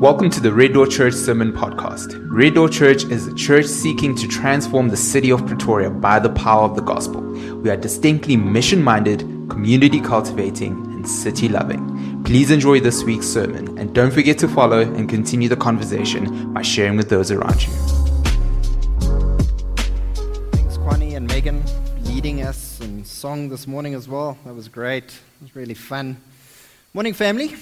Welcome to the Red Door Church Sermon Podcast. Red Door Church is a church seeking to transform the city of Pretoria by the power of the gospel. We are distinctly mission minded, community cultivating, and city loving. Please enjoy this week's sermon and don't forget to follow and continue the conversation by sharing with those around you. Thanks, Kwani and Megan, leading us in song this morning as well. That was great. It was really fun. Morning, family.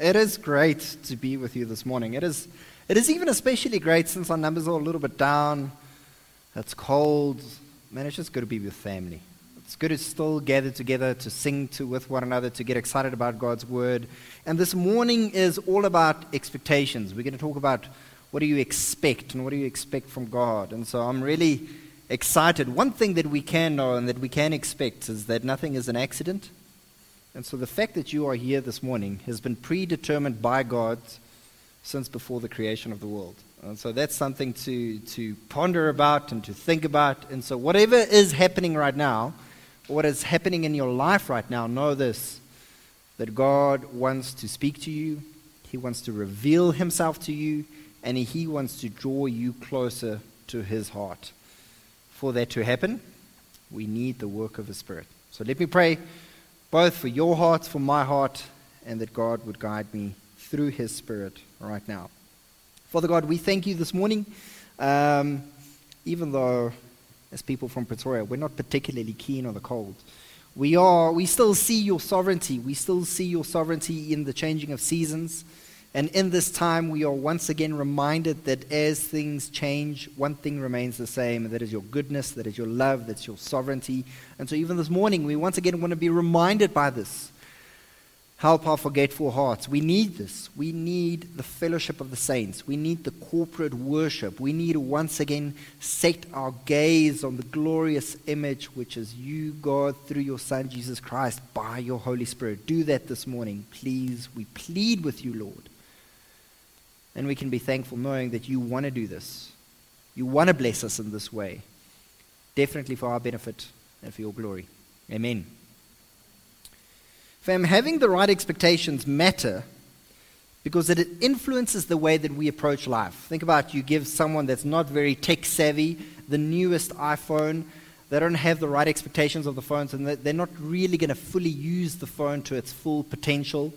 It is great to be with you this morning. It is, it is even especially great since our numbers are a little bit down. It's cold. Man, it's just good to be with family. It's good to still gather together to sing to with one another, to get excited about God's word. And this morning is all about expectations. We're going to talk about what do you expect and what do you expect from God. And so I'm really excited. One thing that we can know and that we can expect is that nothing is an accident. And so the fact that you are here this morning has been predetermined by God since before the creation of the world. And so that's something to, to ponder about and to think about. And so, whatever is happening right now, what is happening in your life right now, know this that God wants to speak to you, He wants to reveal Himself to you, and He wants to draw you closer to His heart. For that to happen, we need the work of the Spirit. So, let me pray both for your heart, for my heart, and that God would guide me through His Spirit right now. Father God, we thank you this morning, um, even though as people from Pretoria, we're not particularly keen on the cold. We are, we still see your sovereignty. We still see your sovereignty in the changing of seasons. And in this time, we are once again reminded that as things change, one thing remains the same, and that is your goodness, that is your love, that's your sovereignty. And so, even this morning, we once again want to be reminded by this. Help our forgetful hearts. We need this. We need the fellowship of the saints. We need the corporate worship. We need to once again set our gaze on the glorious image which is you, God, through your Son, Jesus Christ, by your Holy Spirit. Do that this morning, please. We plead with you, Lord. And we can be thankful knowing that you want to do this. You want to bless us in this way. Definitely for our benefit and for your glory. Amen. Fam, having the right expectations matter because it influences the way that we approach life. Think about you give someone that's not very tech savvy the newest iPhone. They don't have the right expectations of the phones, and they're not really going to fully use the phone to its full potential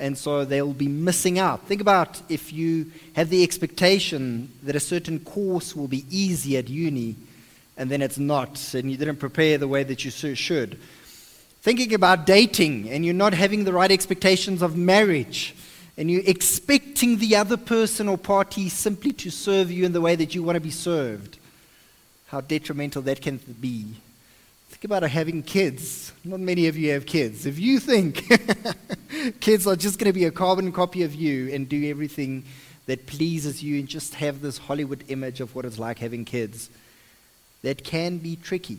and so they'll be missing out. Think about if you have the expectation that a certain course will be easy at uni, and then it's not, and you didn't prepare the way that you should. Thinking about dating, and you're not having the right expectations of marriage, and you're expecting the other person or party simply to serve you in the way that you want to be served. How detrimental that can be Think about having kids. Not many of you have kids. If you think kids are just going to be a carbon copy of you and do everything that pleases you and just have this Hollywood image of what it's like having kids, that can be tricky.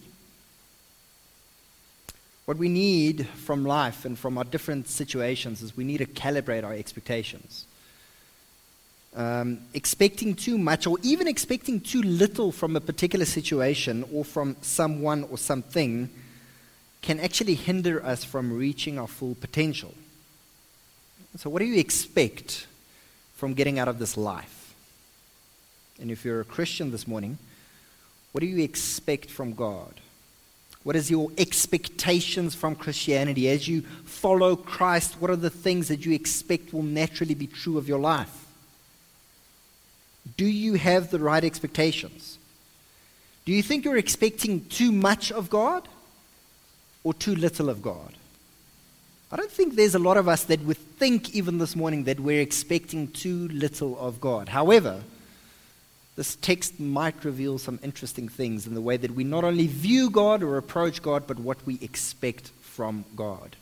What we need from life and from our different situations is we need to calibrate our expectations um, expecting too much or even expecting too little from a particular situation or from someone or something can actually hinder us from reaching our full potential. So, what do you expect from getting out of this life? And if you're a Christian this morning, what do you expect from God? What is your expectations from Christianity? As you follow Christ, what are the things that you expect will naturally be true of your life? Do you have the right expectations? Do you think you're expecting too much of God or too little of God? I don't think there's a lot of us that would think, even this morning, that we're expecting too little of God. However, this text might reveal some interesting things in the way that we not only view God or approach God, but what we expect from God.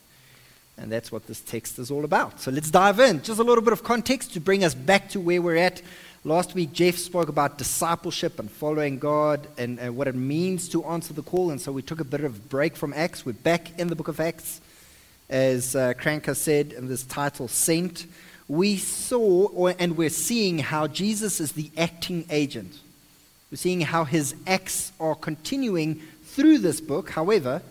And that's what this text is all about. So let's dive in. Just a little bit of context to bring us back to where we're at. Last week, Jeff spoke about discipleship and following God and, and, what it means to answer the call. And so we took a bit of break from Acts. We're back in the book of Acts. As uh, said in this title, Sent. We saw or, and we're seeing how Jesus is the acting agent. We're seeing how his acts are continuing through this book. However,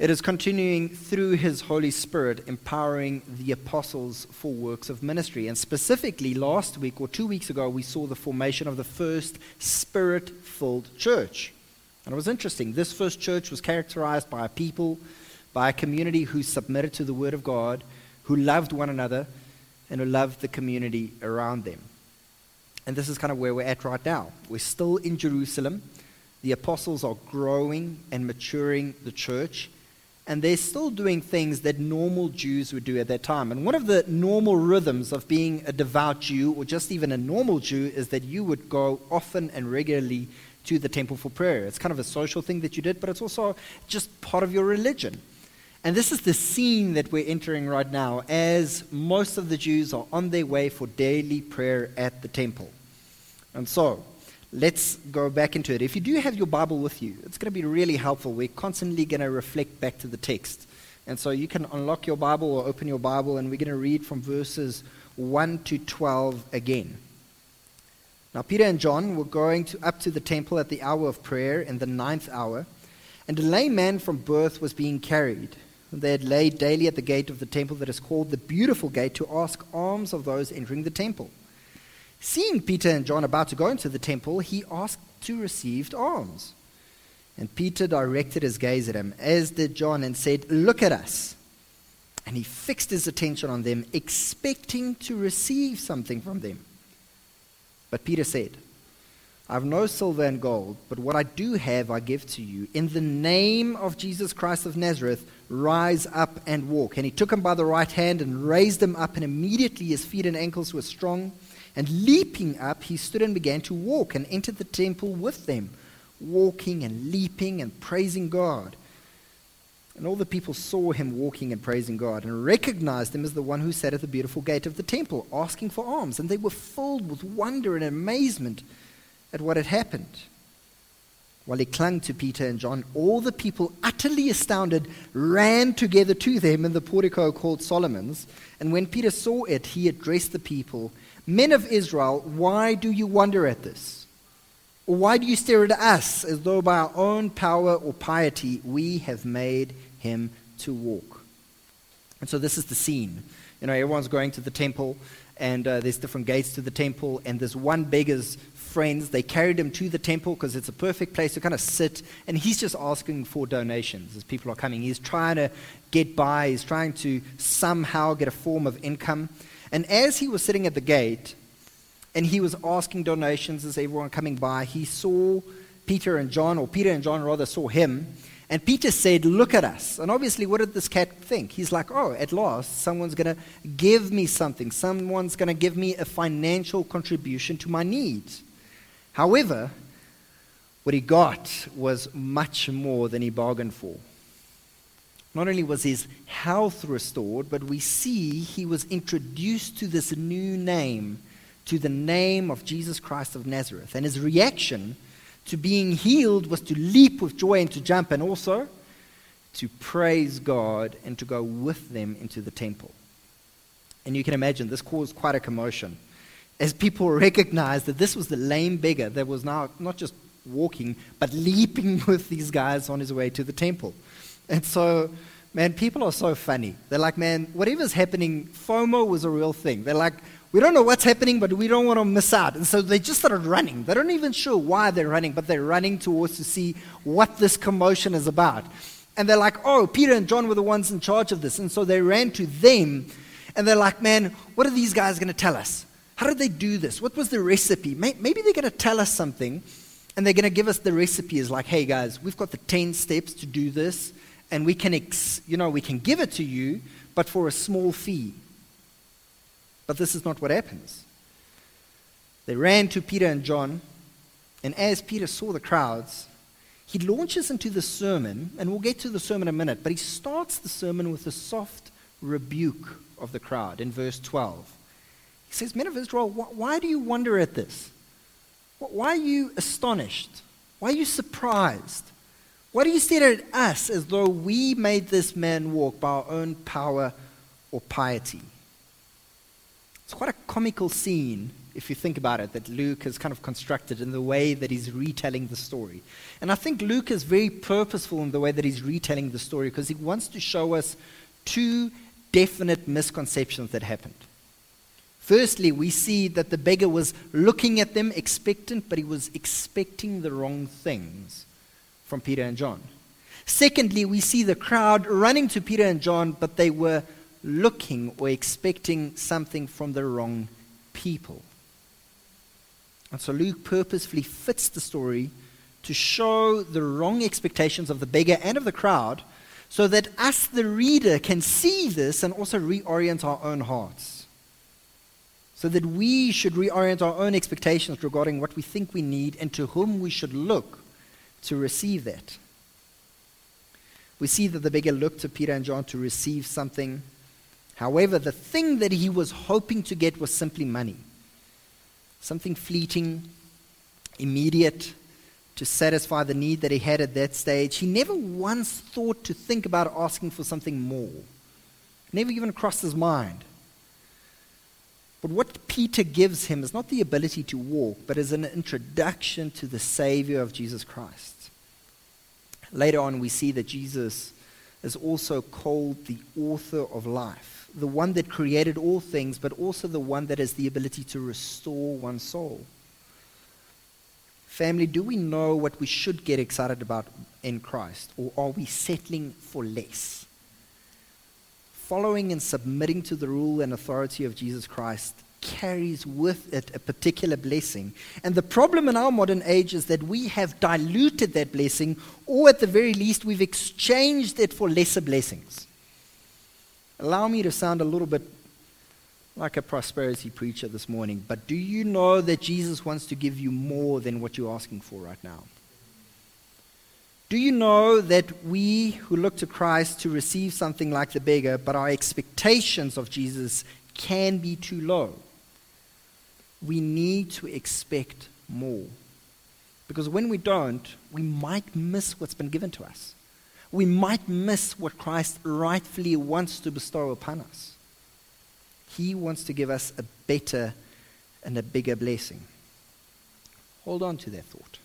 It is continuing through his Holy Spirit, empowering the apostles for works of ministry. And specifically, last week or two weeks ago, we saw the formation of the first spirit filled church. And it was interesting. This first church was characterized by a people, by a community who submitted to the Word of God, who loved one another, and who loved the community around them. And this is kind of where we're at right now. We're still in Jerusalem. The apostles are growing and maturing the church and they're still doing things that normal Jews would do at that time. And one of the normal rhythms of being a devout Jew, or just even a normal Jew, is that you would go often and regularly to the temple for prayer. It's kind of a social thing that you did, but it's also just part of your religion. And this is the scene that we're entering right now as most of the Jews are on their way for daily prayer at the temple. And so, let's go back into it. If you do have your Bible with you, it's going to be really helpful. We're constantly going to reflect back to the text. And so you can unlock your Bible or open your Bible, and we're going to read from verses 1 to 12 again. Now, Peter and John were going to, up to the temple at the hour of prayer in the ninth hour, and a lame man from birth was being carried. They had laid daily at the gate of the temple that is called the Beautiful Gate to ask alms of those entering the temple. Seeing Peter and John about to go into the temple, he asked to receive alms. And Peter directed his gaze at him, as did John, and said, Look at us. And he fixed his attention on them, expecting to receive something from them. But Peter said, I have no silver and gold, but what I do have I give to you. In the name of Jesus Christ of Nazareth, rise up and walk. And he took him by the right hand and raised him up, and immediately his feet and ankles were strong. And leaping up, he stood and began to walk and entered the temple with them, walking and leaping and praising God. And all the people saw him walking and praising God and recognized him as the one who sat at the beautiful gate of the temple, asking for alms. And they were filled with wonder and amazement at what had happened. While he clung to Peter and John, all the people, utterly astounded, ran together to them in the portico called Solomon's. And when Peter saw it, he addressed the people Men of Israel, why do you wonder at this? Or why do you stare at us as though by our own power or piety we have made him to walk? And so this is the scene. You know, everyone's going to the temple, and uh, there's different gates to the temple, and there's one beggar's friends. They carried him to the temple because it's a perfect place to kind of sit, and he's just asking for donations as people are coming. He's trying to get by, he's trying to somehow get a form of income. And as he was sitting at the gate and he was asking donations as everyone coming by, he saw Peter and John, or Peter and John rather saw him. And Peter said, Look at us. And obviously, what did this cat think? He's like, Oh, at last, someone's going to give me something. Someone's going to give me a financial contribution to my needs. However, what he got was much more than he bargained for. Not only was his health restored, but we see he was introduced to this new name, to the name of Jesus Christ of Nazareth. And his reaction to being healed was to leap with joy and to jump, and also to praise God and to go with them into the temple. And you can imagine this caused quite a commotion as people recognized that this was the lame beggar that was now not just walking, but leaping with these guys on his way to the temple. And so, man, people are so funny. They're like, man, whatever's happening, FOMO was a real thing. They're like, we don't know what's happening, but we don't want to miss out. And so they just started running. They're not even sure why they're running, but they're running towards to see what this commotion is about. And they're like, oh, Peter and John were the ones in charge of this. And so they ran to them, and they're like, man, what are these guys going to tell us? How did they do this? What was the recipe? Maybe they're going to tell us something, and they're going to give us the recipe. Is like, hey guys, we've got the 10 steps to do this and we can, ex, you know, we can give it to you, but for a small fee. But this is not what happens. They ran to Peter and John, and as Peter saw the crowds, he launches into the sermon, and we'll get to the sermon in a minute, but he starts the sermon with a soft rebuke of the crowd in verse 12. He says, Men of Israel, why do you wonder at this? Why are you astonished? Why are you surprised? Why do you stare at us as though we made this man walk by our own power or piety? It's quite a comical scene if you think about it, that Luke has kind of constructed in the way that he's retelling the story. And I think Luke is very purposeful in the way that he's retelling the story because he wants to show us two definite misconceptions that happened. Firstly, we see that the beggar was looking at them expectant, but he was expecting the wrong things from Peter and John. Secondly, we see the crowd running to Peter and John, but they were looking or expecting something from the wrong people. And so Luke purposefully fits the story to show the wrong expectations of the beggar and of the crowd so that us, the reader, can see this and also reorient our own hearts. So that we should reorient our own expectations regarding what we think we need and to whom we should look to receive that. We see that the beggar looked to Peter and John to receive something. However, the thing that he was hoping to get was simply money something fleeting, immediate, to satisfy the need that he had at that stage. He never once thought to think about asking for something more, never even crossed his mind. But what Peter gives him is not the ability to walk, but is an introduction to the Savior of Jesus Christ. Later on, we see that Jesus is also called the author of life the one that created all things, but also the one that has the ability to restore one's soul. Family, do we know what we should get excited about in Christ, or are we settling for less? Following and submitting to the rule and authority of Jesus Christ carries with it a particular blessing. And the problem in our modern age is that we have diluted that blessing, or at the very least, we've exchanged it for lesser blessings. Allow me to sound a little bit like a prosperity preacher this morning, but do you know that Jesus wants to give you more than what you're asking for right now? Do you know that we who look to Christ to receive something like the beggar, but our expectations of Jesus can be too low? We need to expect more. Because when we don't, we might miss what's been given to us we might miss what Christ rightfully wants to bestow upon us. He wants to give us a better and a bigger blessing. Hold on to that thought.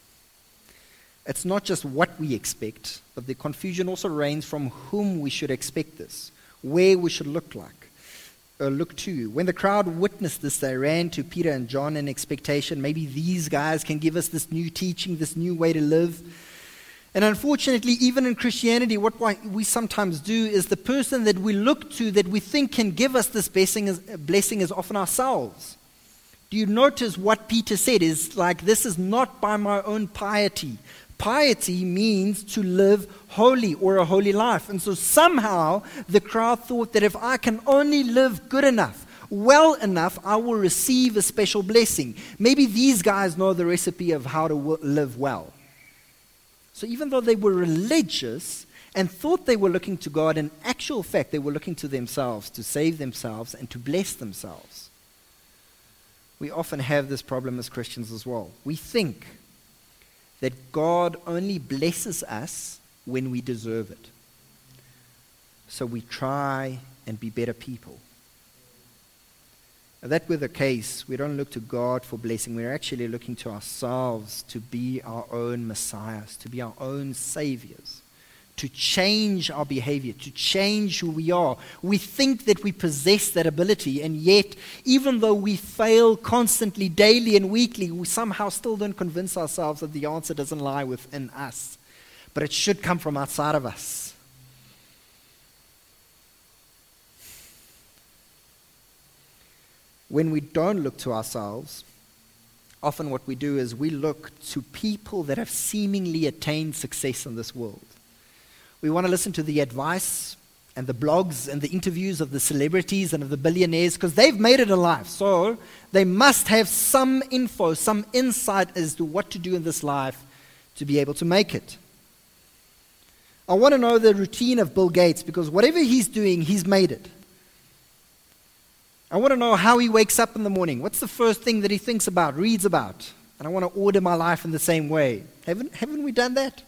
It's not just what we expect, but the confusion also reigns from whom we should expect this, where we should look like. Uh, look to. When the crowd witnessed this, they ran to Peter and John in expectation. Maybe these guys can give us this new teaching, this new way to live. And unfortunately, even in Christianity, what we sometimes do is the person that we look to that we think can give us this blessing is, blessing is often ourselves. Do you notice what Peter said is like, this is not by my own piety. Piety means to live holy or a holy life. And so somehow the crowd thought that if I can only live good enough, well enough, I will receive a special blessing. Maybe these guys know the recipe of how to w- live well. So even though they were religious and thought they were looking to God, in actual fact, they were looking to themselves to save themselves and to bless themselves. We often have this problem as Christians as well. We think that God only blesses us when we deserve it. So we try and be better people. If that were the case, we don't look to God for blessing. We're actually looking to ourselves to be our own messiahs, to be our own saviors, to change our behavior, to change who we are. We think that we possess that ability, and yet, even though we fail constantly, daily and weekly, we somehow still don't convince ourselves that the answer doesn't lie within us, but it should come from outside of us. when we don't look to ourselves, often what we do is we look to people that have seemingly attained success in this world. We want to listen to the advice and the blogs and the interviews of the celebrities and of the billionaires because they've made it in life. So they must have some info, some insight as to what to do in this life to be able to make it. I want to know the routine of Bill Gates because whatever he's doing, he's made it. I want to know how he wakes up in the morning. What's the first thing that he thinks about, reads about? And I want to order my life in the same way. Haven't, haven't we done that?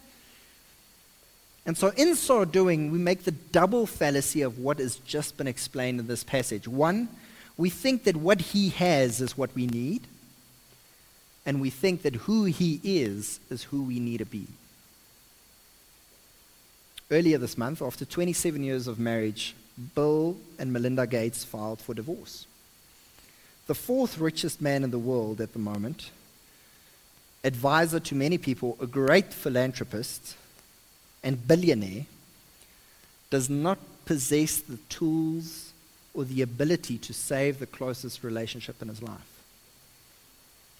And so, in so doing, we make the double fallacy of what has just been explained in this passage. One, We think that what he has is what we need, and we think that who he is is who we need to be. Earlier this month, after 27 years of marriage, Bill and Melinda Gates filed for divorce. The fourth richest man in the world at the moment, advisor to many people, a great philanthropist, and billionaire, does not possess the tools or the ability to save the closest relationship in his life.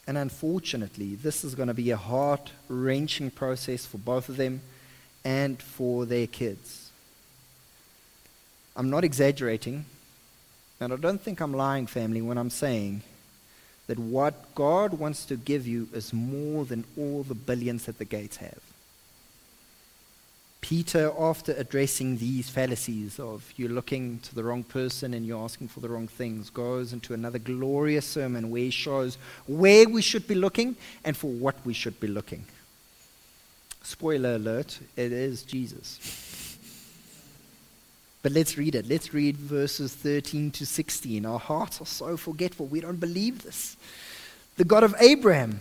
And unfortunately, this is going to be a heart wrenching process for both of them and for their kids. I'm not exaggerating, and I don't think I'm lying, family, when I'm saying that what God wants to give you is more than all the billions that the Gates have. Peter, after addressing these fallacies of you're looking to the wrong person and you're asking for the wrong things, goes into another glorious sermon where he shows where we should be looking and for what we should be looking. Spoiler alert, it is Jesus. But let's read it. Let's read verses 13 to 16. Our hearts are so forgetful. We don't believe this. The God of Abraham,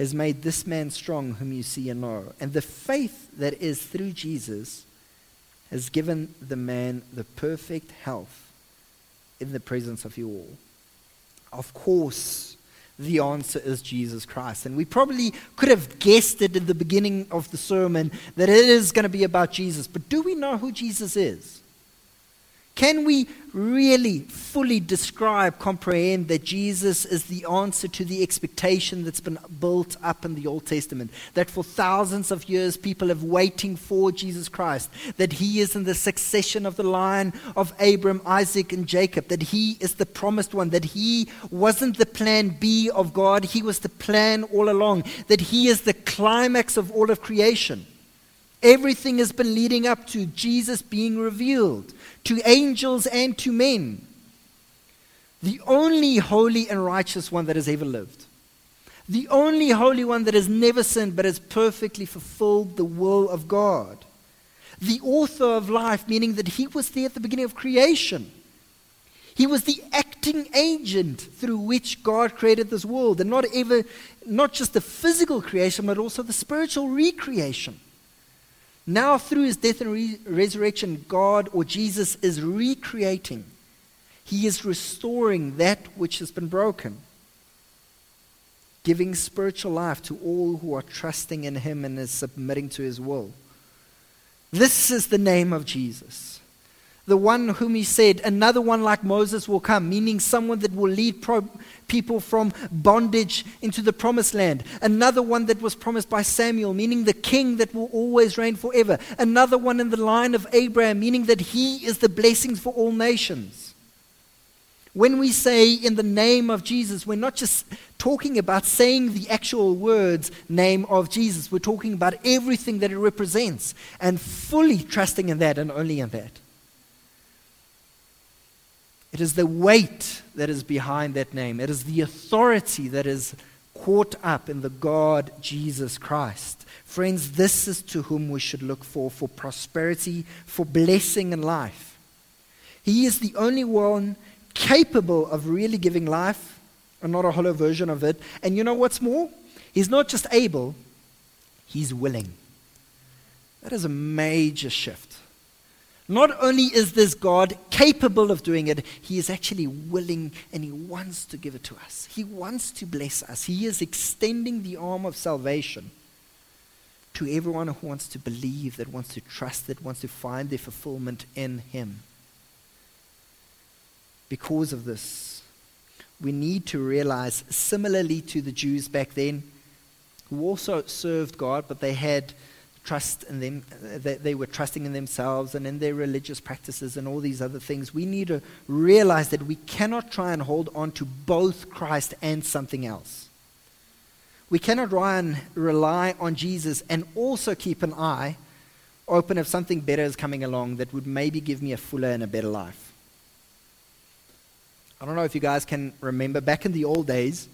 has made this man strong, whom you see and know. And the faith that is through Jesus has given the man the perfect health in the presence of you all. Of course, the answer is Jesus Christ. And we probably could have guessed it in the beginning of the sermon that it is going to be about Jesus. But do we know who Jesus is? Can we really fully describe, comprehend that Jesus is the answer to the expectation that's been built up in the Old Testament? That for thousands of years people have waiting for Jesus Christ, that he is in the succession of the line of Abram, Isaac, and Jacob, that he is the promised one, that he wasn't the plan B of God, he was the plan all along, that he is the climax of all of creation. Everything has been leading up to Jesus being revealed to angels and to men. The only holy and righteous one that has ever lived. The only holy one that has never sinned but has perfectly fulfilled the will of God. The author of life, meaning that he was there at the beginning of creation. He was the acting agent through which God created this world, and not ever, not just the physical creation, but also the spiritual recreation. Now, through his death and re- resurrection, God or Jesus is recreating. He is restoring that which has been broken, giving spiritual life to all who are trusting in him and is submitting to his will. This is the name of Jesus the one whom he said, Another one like Moses will come, meaning someone that will lead pro- people from bondage into the promised land. Another one that was promised by Samuel, meaning the king that will always reign forever. Another one in the line of Abraham, meaning that he is the blessings for all nations. When we say in the name of Jesus, we're not just talking about saying the actual words, name of Jesus. We're talking about everything that it represents and fully trusting in that and only in that. It is the weight that is behind that name. It is the authority that is caught up in the God Jesus Christ. Friends, this is to whom we should look for for prosperity, for blessing in life. He is the only one capable of really giving life and not a hollow version of it. And you know what's more? He's not just able, he's willing. That is a major shift. Not only is this God capable of doing it, He is actually willing and He wants to give it to us. He wants to bless us. He is extending the arm of salvation to everyone who wants to believe, that wants to trust, that wants to find their fulfillment in Him. Because of this, we need to realize, similarly to the Jews back then, who also served God, but they had trust in them, that they were trusting in themselves and in their religious practices and all these other things. We need to realize that we cannot try and hold on to both Christ and something else. We cannot try and rely on Jesus and also keep an eye open if something better is coming along that would maybe give me a fuller and a better life. I don't know if you guys can remember back in the old days,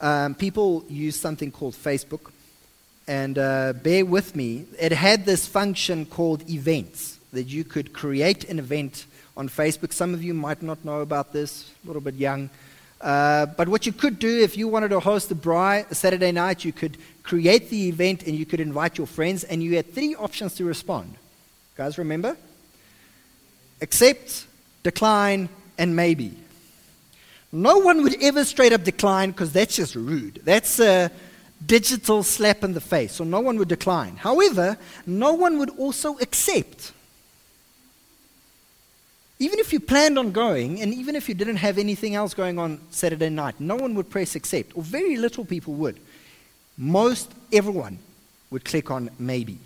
um, people used something called Facebook. And uh, bear with me, it had this function called events that you could create an event on Facebook. Some of you might not know about this, a little bit young. Uh, but what you could do if you wanted to host a braai a Saturday night, you could create the event and you could invite your friends, and you had three options to respond. Guys, remember? Accept, decline, and maybe. No one would ever straight up decline because that's just rude. That's a digital slap in the face. So no one would decline. However, no one would also accept. Even if you planned on going, and even if you didn't have anything else going on Saturday night, no one would press accept, or very little people would. Most everyone would click on maybe.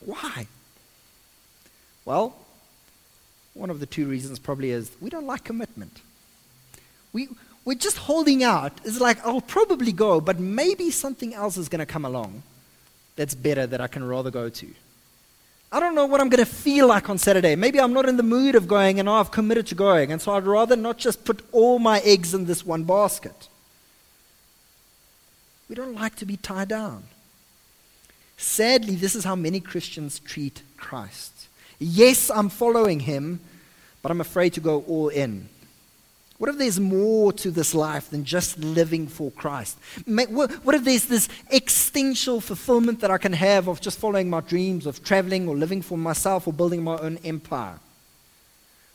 Why? Well, one of the two reasons probably is we don't like commitment. We, we're just holding out. It's like, I'll probably go, but maybe something else is going to come along that's better that I can rather go to. I don't know what I'm going to feel like on Saturday. Maybe I'm not in the mood of going and I've committed to going. And so I'd rather not just put all my eggs in this one basket. We don't like to be tied down. Sadly, this is how many Christians treat Christ. Yes, I'm following him, but I'm afraid to go all in. What if there's more to this life than just living for Christ? What if there's this existential fulfillment that I can have of just following my dreams, of traveling or living for myself or building my own empire?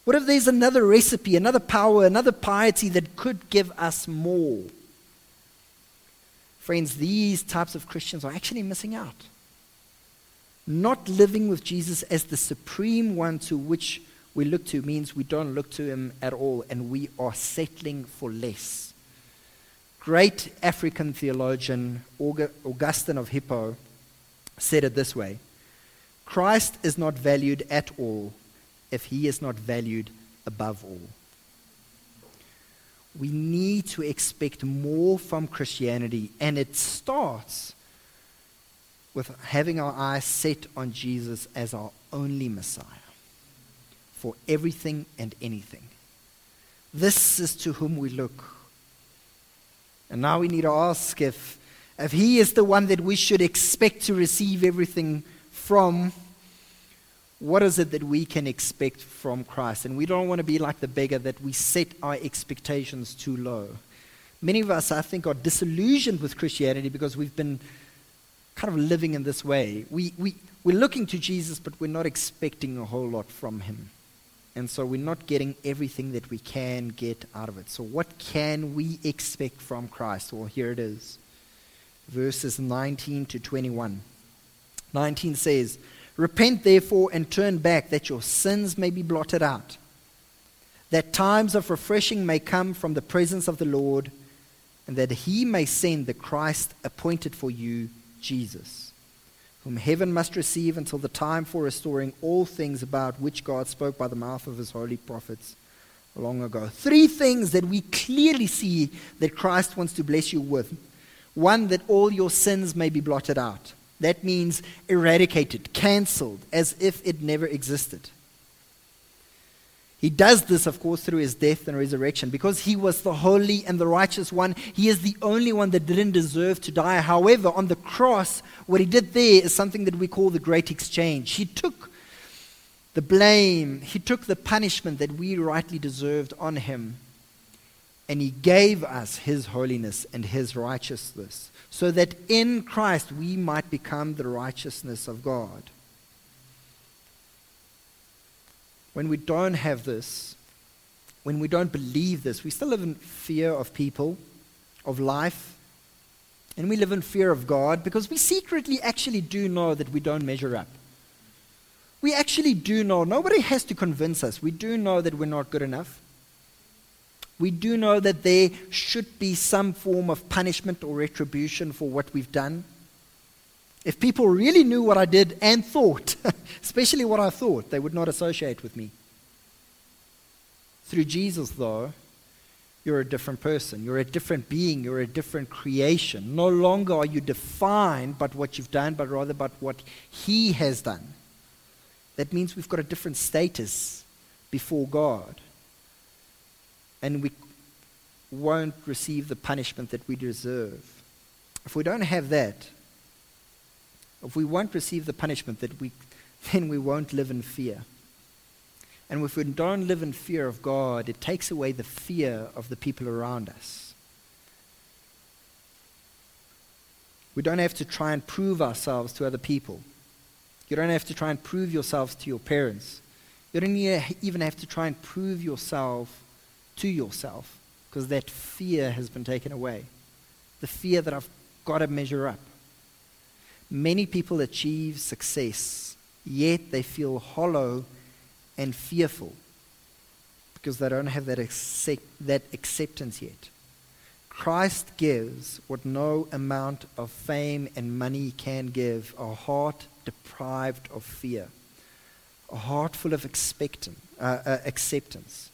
What if there's another recipe, another power, another piety that could give us more? Friends, these types of Christians are actually missing out. Not living with Jesus as the supreme one to which we look to means we don't look to him at all and we are settling for less. Great African theologian Augustine of Hippo said it this way Christ is not valued at all if he is not valued above all. We need to expect more from Christianity, and it starts with having our eyes set on Jesus as our only Messiah for everything and anything. This is to whom we look. And now we need to ask if, if He is the one that we should expect to receive everything from, what is it that we can expect from Christ? And we don't want to be like the beggar that we set our expectations too low. Many of us, I think, are disillusioned with Christianity because we've been kind of living in this way. We, we, we're looking to Jesus, but we're not expecting a whole lot from Him. And so we're not getting everything that we can get out of it. So, what can we expect from Christ? Well, here it is verses 19 to 21. 19 says, Repent therefore and turn back, that your sins may be blotted out, that times of refreshing may come from the presence of the Lord, and that he may send the Christ appointed for you, Jesus whom heaven must receive until the time for restoring all things about which God spoke by the mouth of his holy prophets long ago. Three things that we clearly see that Christ wants to bless you with. One, that all your sins may be blotted out. That means eradicated, cancelled, as if it never existed. He does this, of course, through his death and resurrection. Because he was the holy and the righteous one, he is the only one that didn't deserve to die. However, on the cross, what he did there is something that we call the great exchange. He took the blame, he took the punishment that we rightly deserved on him, and he gave us his holiness and his righteousness, so that in Christ we might become the righteousness of God. When we don't have this, when we don't believe this, we still live in fear of people, of life, and we live in fear of God because we secretly actually do know that we don't measure up. We actually do know. Nobody has to convince us. We do know that we're not good enough. We do know that there should be some form of punishment or retribution for what we've done. If people really knew what I did and thought, especially what I thought, they would not associate with me. Through Jesus, though, you're a different person. You're a different being. You're a different creation. No longer are you defined by what you've done, but rather by what He has done. That means we've got a different status before God. And we won't receive the punishment that we deserve. If we don't have that, if we won't receive the punishment that we then we won't live in fear. And if we don't live in fear of God, it takes away the fear of the people around us. We don't have to try and prove ourselves to other people. You don't have to try and prove yourselves to your parents. You don't even have to try and prove yourself to yourself because that fear has been taken away. The fear that I've got to measure up. Many people achieve success, yet they feel hollow and fearful because they don't have that, accept, that acceptance yet. Christ gives what no amount of fame and money can give a heart deprived of fear, a heart full of expectant, uh, uh, acceptance,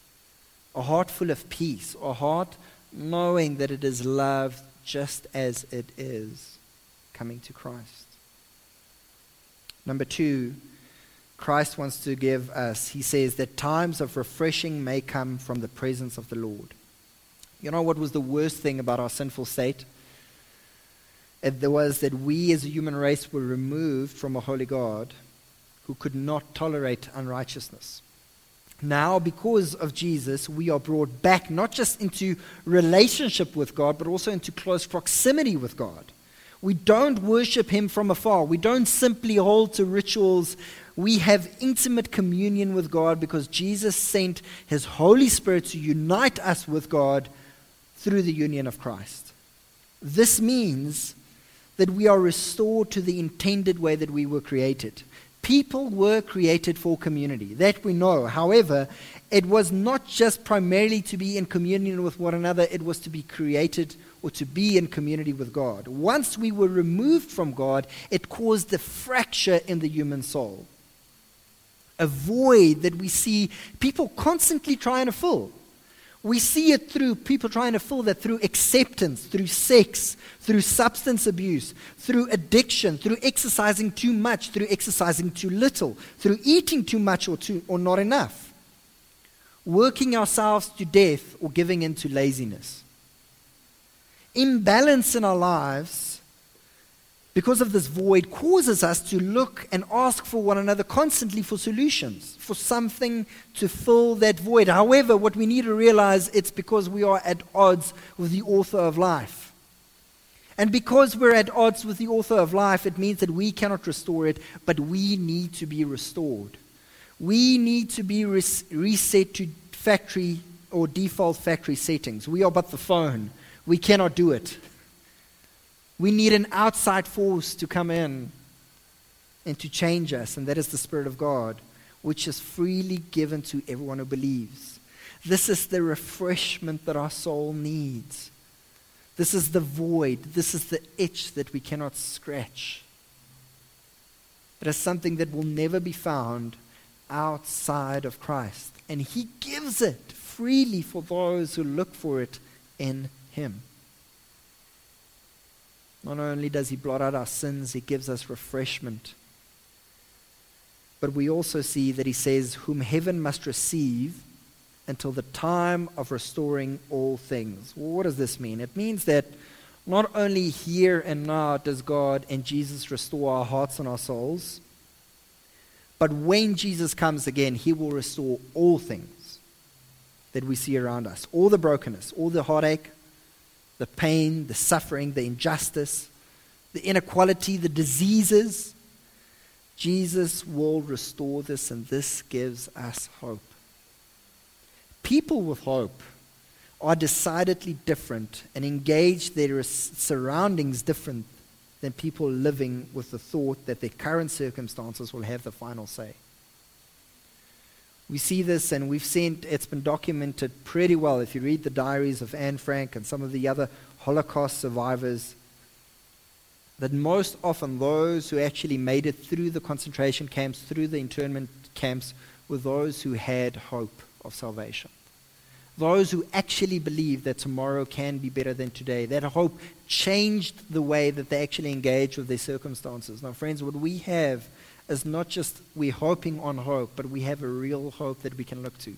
a heart full of peace, a heart knowing that it is loved just as it is coming to Christ. Number two, Christ wants to give us, he says, that times of refreshing may come from the presence of the Lord. You know what was the worst thing about our sinful state? It was that we as a human race were removed from a holy God who could not tolerate unrighteousness. Now, because of Jesus, we are brought back not just into relationship with God, but also into close proximity with God. We don't worship Him from afar. We don't simply hold to rituals we have intimate communion with God because Jesus sent his Holy Spirit to unite us with God through the union of Christ. This means that we are restored to the intended way that we were created. People were created for community, that we know. However, it was not just primarily to be in communion with one another, it was to be created or to be in community with God. Once we were removed from God, it caused a fracture in the human soul a void that we see people constantly trying to fill. We see it through people trying to fill that through acceptance, through sex, through substance abuse, through addiction, through exercising too much, through exercising too little, through eating too much or, too, or not enough, working ourselves to death or giving in to laziness. Imbalance in our lives because of this void, causes us to look and ask for one another constantly for solutions, for something to fill that void. However, what we need to realize it's because we are at odds with the author of life. And because we're at odds with the author of life, it means that we cannot restore it, but we need to be restored. We need to be res- reset to factory or default factory settings. We are but the phone. We cannot do it. We need an outside force to come in and to change us, and that is the Spirit of God, which is freely given to everyone who believes. This is the refreshment that our soul needs. This is the void. This is the itch that we cannot scratch. It is something that will never be found outside of Christ. And He gives it freely for those who look for it in Him. Not only does He blot out our sins, He gives us refreshment. But we also see that He says, Whom heaven must receive until the time of restoring all things. Well, what does this mean? It means that not only here and now does God and Jesus restore our hearts and our souls, but when Jesus comes again, He will restore all things that we see around us all the brokenness, all the heartache, the pain, the suffering, the injustice, the inequality, the diseases. Jesus will restore this, and this gives us hope. People with hope are decidedly different and engage their surroundings different than people living with the thought that their current circumstances will have the final say. We see this, and we've seen it's been documented pretty well. If you read the diaries of Anne Frank and some of the other Holocaust survivors, that most often those who actually made it through the concentration camps, through the internment camps, were those who had hope of salvation. Those who actually believed that tomorrow can be better than today. That hope changed the way that they actually engage with their circumstances. Now, friends, what we have is not just we're hoping on hope, but we have a real hope that we can look to.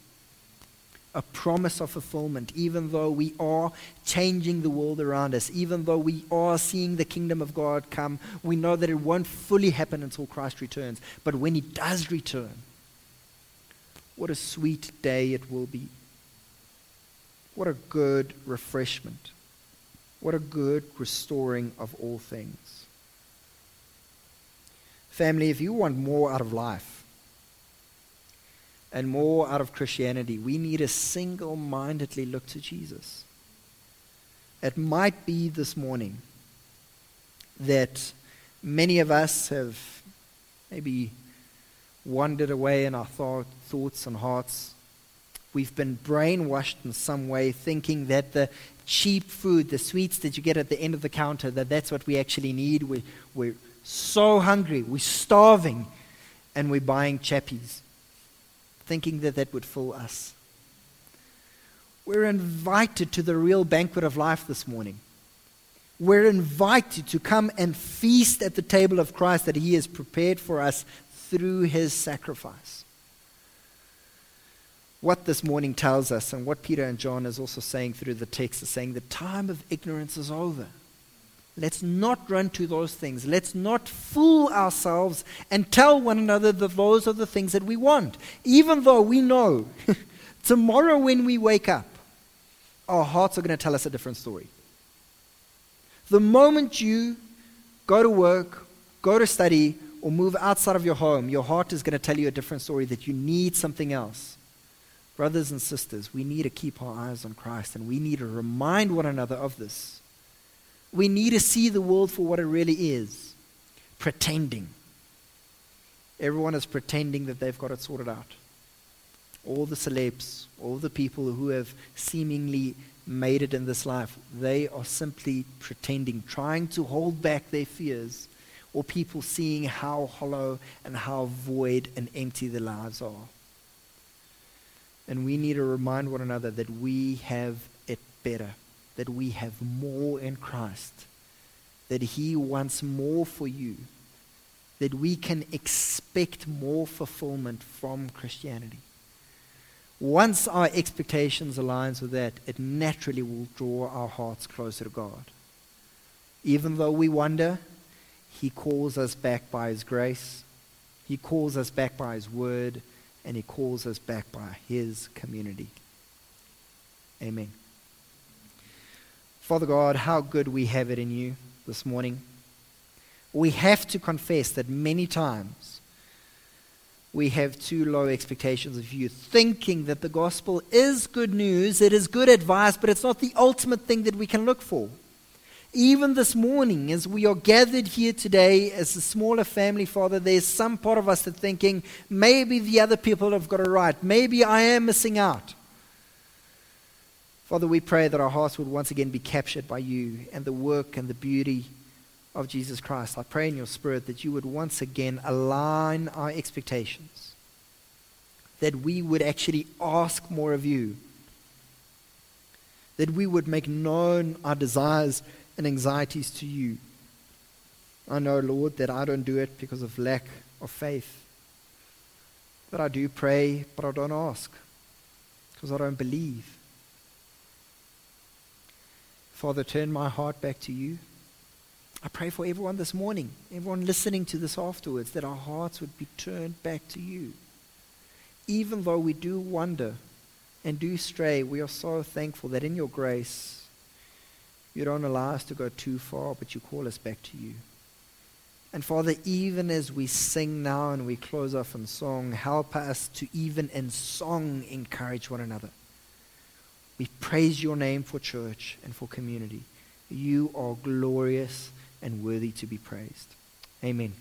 A promise of fulfillment, even though we are changing the world around us, even though we are seeing the kingdom of God come, we know that it won't fully happen until Christ returns. But when He does return, what a sweet day it will be. What a good refreshment. What a good restoring of all things. Family, if you want more out of life and more out of Christianity, we need to single mindedly look to Jesus. It might be this morning that many of us have maybe wandered away in our thought, thoughts and hearts. We've been brainwashed in some way, thinking that the cheap food, the sweets that you get at the end of the counter, that that's what we actually need. We, we're so hungry, we're starving, and we're buying chappies, thinking that that would fill us. We're invited to the real banquet of life this morning. We're invited to come and feast at the table of Christ that He has prepared for us through His sacrifice. What this morning tells us, and what Peter and John is also saying through the text, is saying the time of ignorance is over. Let's not run to those things. Let's not fool ourselves and tell one another that those are the things that we want. Even though we know tomorrow when we wake up, our hearts are going to tell us a different story. The moment you go to work, go to study, or move outside of your home, your heart is going to tell you a different story that you need something else. Brothers and sisters, we need to keep our eyes on Christ and we need to remind one another of this. We need to see the world for what it really is pretending. Everyone is pretending that they've got it sorted out. All the celebs, all the people who have seemingly made it in this life, they are simply pretending, trying to hold back their fears, or people seeing how hollow and how void and empty their lives are. And we need to remind one another that we have it better that we have more in Christ, that He wants more for you, that we can expect more fulfillment from Christianity. Once our expectations aligns with that, it naturally will draw our hearts closer to God. Even though we wonder, He calls us back by His grace, He calls us back by His word, and He calls us back by His community. Amen. Father God, how good we have it in you this morning. We have to confess that many times we have too low expectations of you, thinking that the gospel is good news, it is good advice, but it's not the ultimate thing that we can look for. Even this morning, as we are gathered here today as a smaller family, Father, there's some part of us that thinking maybe the other people have got it right. Maybe I am missing out. Father, we pray that our hearts would once again be captured by you and the work and the beauty of Jesus Christ. I pray in your spirit that you would once again align our expectations, that we would actually ask more of you, that we would make known our desires and anxieties to you. I know, Lord, that I don't do it because of lack of faith. But I do pray, but I don't ask because I don't believe. Father, turn my heart back to you. I pray for everyone this morning, everyone listening to this afterwards, that our hearts would be turned back to you. Even though we do wander and do stray, we are so thankful that in your grace, you don't allow us to go too far, but you call us back to you. And Father, even as we sing now and we close off in song, help us to even in song encourage one another. We praise your name for church and for community. You are glorious and worthy to be praised. Amen.